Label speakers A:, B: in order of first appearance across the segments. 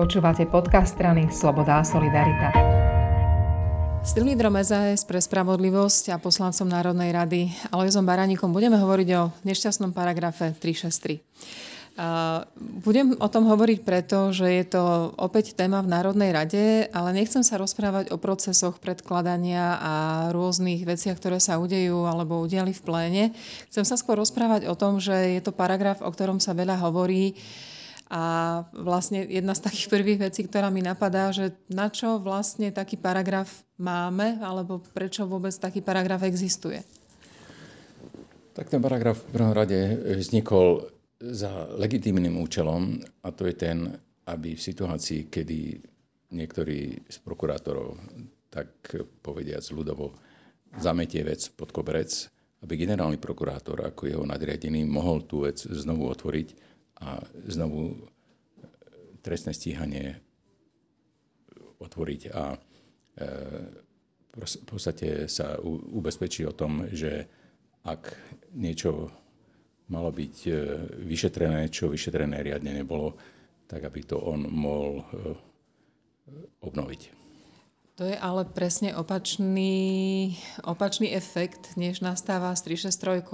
A: Počúvate podcast strany Sloboda a Solidarita. S Lídrom SAS pre spravodlivosť a poslancom Národnej rady Alojzom Baránikom budeme hovoriť o nešťastnom paragrafe 363. Budem o tom hovoriť preto, že je to opäť téma v Národnej rade, ale nechcem sa rozprávať o procesoch predkladania a rôznych veciach, ktoré sa udejú alebo udiali v pléne. Chcem sa skôr rozprávať o tom, že je to paragraf, o ktorom sa veľa hovorí, a vlastne jedna z takých prvých vecí, ktorá mi napadá, že na čo vlastne taký paragraf máme, alebo prečo vôbec taký paragraf existuje?
B: Tak ten paragraf v prvom rade vznikol za legitímnym účelom a to je ten, aby v situácii, kedy niektorý z prokurátorov, tak povediac ľudovo, zametie vec pod koberec, aby generálny prokurátor ako jeho nadriadený mohol tú vec znovu otvoriť a znovu e, trestné stíhanie otvoriť a e, v podstate sa ubezpečí o tom, že ak niečo malo byť e, vyšetrené, čo vyšetrené riadne nebolo, tak aby to on mohol obnoviť.
A: To je ale presne opačný, opačný efekt, než nastáva s 363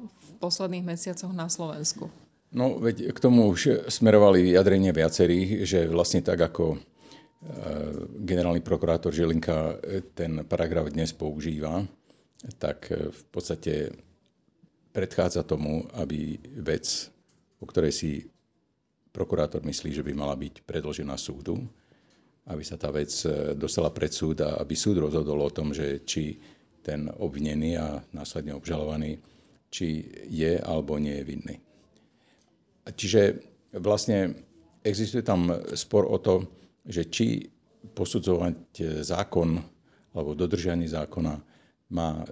A: v posledných mesiacoch na Slovensku.
B: No, veď k tomu už smerovali jadrenie viacerých, že vlastne tak ako e, generálny prokurátor Žilinka ten paragraf dnes používa, tak e, v podstate predchádza tomu, aby vec, o ktorej si prokurátor myslí, že by mala byť predložená súdu, aby sa tá vec e, dostala pred súd a aby súd rozhodol o tom, že či ten obvinený a následne obžalovaný, či je alebo nie je vinný. Čiže vlastne existuje tam spor o to, že či posudzovať zákon alebo dodržanie zákona má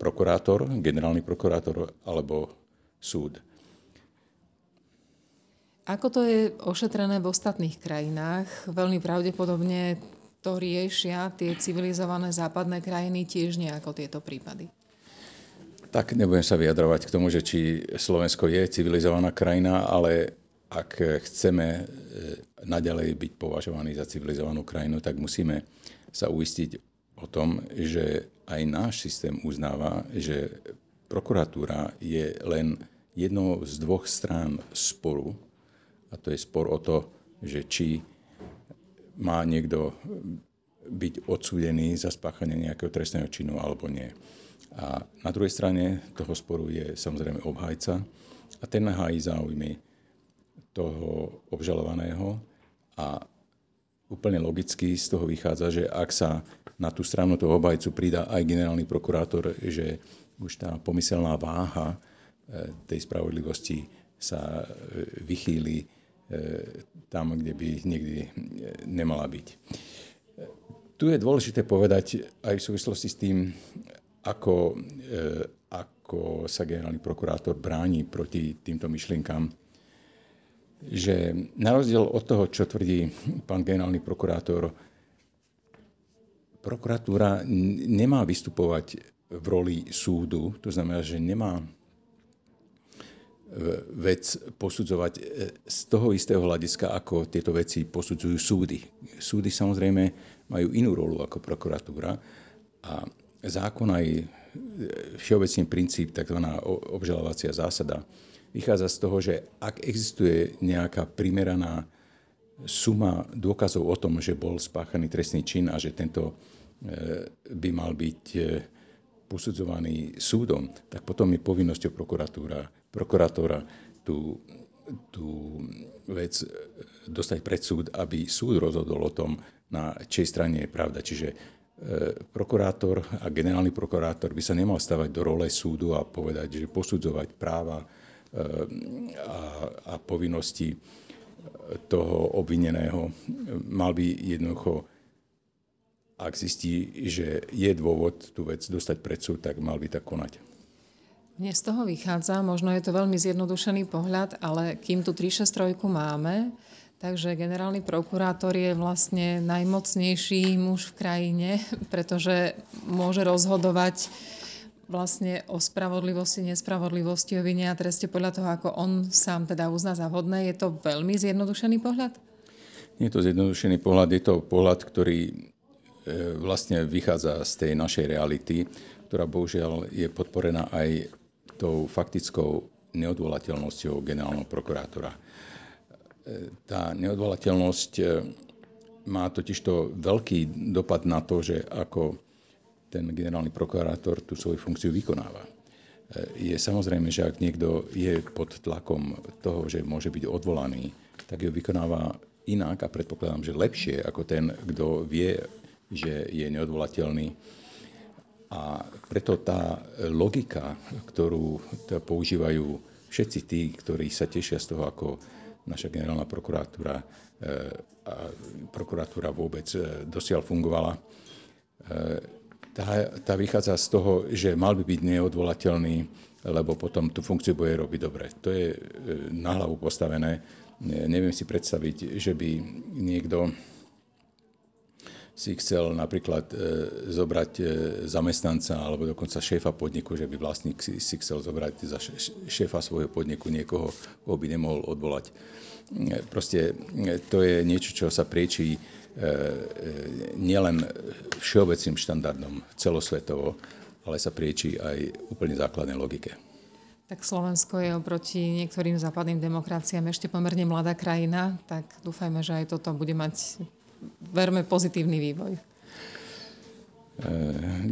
B: prokurátor, generálny prokurátor alebo súd.
A: Ako to je ošetrené v ostatných krajinách? Veľmi pravdepodobne to riešia tie civilizované západné krajiny tiež nejako tieto prípady.
B: Tak nebudem sa vyjadrovať k tomu, že či Slovensko je civilizovaná krajina, ale ak chceme e, naďalej byť považovaní za civilizovanú krajinu, tak musíme sa uistiť o tom, že aj náš systém uznáva, že prokuratúra je len jednou z dvoch strán sporu, a to je spor o to, že či má niekto byť odsúdený za spáchanie nejakého trestného činu alebo nie. A na druhej strane toho sporu je samozrejme obhajca a ten hájí záujmy toho obžalovaného a úplne logicky z toho vychádza, že ak sa na tú stranu toho obhajcu pridá aj generálny prokurátor, že už tá pomyselná váha e, tej spravodlivosti sa e, vychýli e, tam, kde by niekdy nemala byť. Tu je dôležité povedať aj v súvislosti s tým, ako, e, ako sa generálny prokurátor bráni proti týmto myšlienkám, že na rozdiel od toho, čo tvrdí pán generálny prokurátor, prokuratúra nemá vystupovať v roli súdu, to znamená, že nemá vec posudzovať e, z toho istého hľadiska, ako tieto veci posudzujú súdy. Súdy samozrejme majú inú rolu ako prokuratúra a zákon aj e, všeobecný princíp, tzv. obžalovacia zásada, vychádza z toho, že ak existuje nejaká primeraná suma dôkazov o tom, že bol spáchaný trestný čin a že tento e, by mal byť posudzovaný súdom, tak potom je povinnosťou prokuratúra, prokurátora tú, tú vec dostať pred súd, aby súd rozhodol o tom, na čej strane je pravda. Čiže E, prokurátor a generálny prokurátor by sa nemal stavať do role súdu a povedať, že posudzovať práva e, a, a povinnosti toho obvineného. Mal by jednoducho, ak zistí, že je dôvod tú vec dostať pred súd, tak mal by tak konať.
A: Mne z toho vychádza, možno je to veľmi zjednodušený pohľad, ale kým tu 363 máme, Takže generálny prokurátor je vlastne najmocnejší muž v krajine, pretože môže rozhodovať vlastne o spravodlivosti, nespravodlivosti, o vine a treste podľa toho, ako on sám teda uzná za vhodné. Je to veľmi zjednodušený pohľad?
B: Nie je to zjednodušený pohľad, je to pohľad, ktorý e, vlastne vychádza z tej našej reality, ktorá bohužiaľ je podporená aj tou faktickou neodvolateľnosťou generálneho prokurátora. E, tá neodvolateľnosť e, má totižto veľký dopad na to, že ako ten generálny prokurátor tú svoju funkciu vykonáva. Je samozrejme, že ak niekto je pod tlakom toho, že môže byť odvolaný, tak ju vykonáva inak a predpokladám, že lepšie ako ten, kto vie, že je neodvolateľný. A preto tá logika, ktorú používajú všetci tí, ktorí sa tešia z toho, ako naša generálna prokuratúra e, a prokuratúra vôbec e, dosiaľ fungovala, e, tá, tá vychádza z toho, že mal by byť neodvolateľný, lebo potom tú funkciu bude robiť dobre. To je na hlavu postavené Neviem si predstaviť, že by niekto si chcel napríklad e, zobrať e, zamestnanca alebo dokonca šéfa podniku, že by vlastník si, si chcel zobrať za šéfa svojho podniku niekoho, koho by nemohol odvolať. E, proste to je niečo, čo sa priečí nielen všeobecným štandardom celosvetovo, ale sa prieči aj úplne základnej logike.
A: Tak Slovensko je oproti niektorým západným demokraciám ešte pomerne mladá krajina, tak dúfajme, že aj toto bude mať, verme, pozitívny vývoj. E,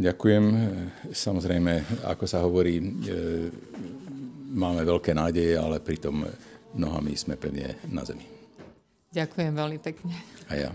B: ďakujem. Samozrejme, ako sa hovorí, e, máme veľké nádeje, ale pritom nohami sme pevne na zemi.
A: Ďakujem veľmi pekne.
B: A ja.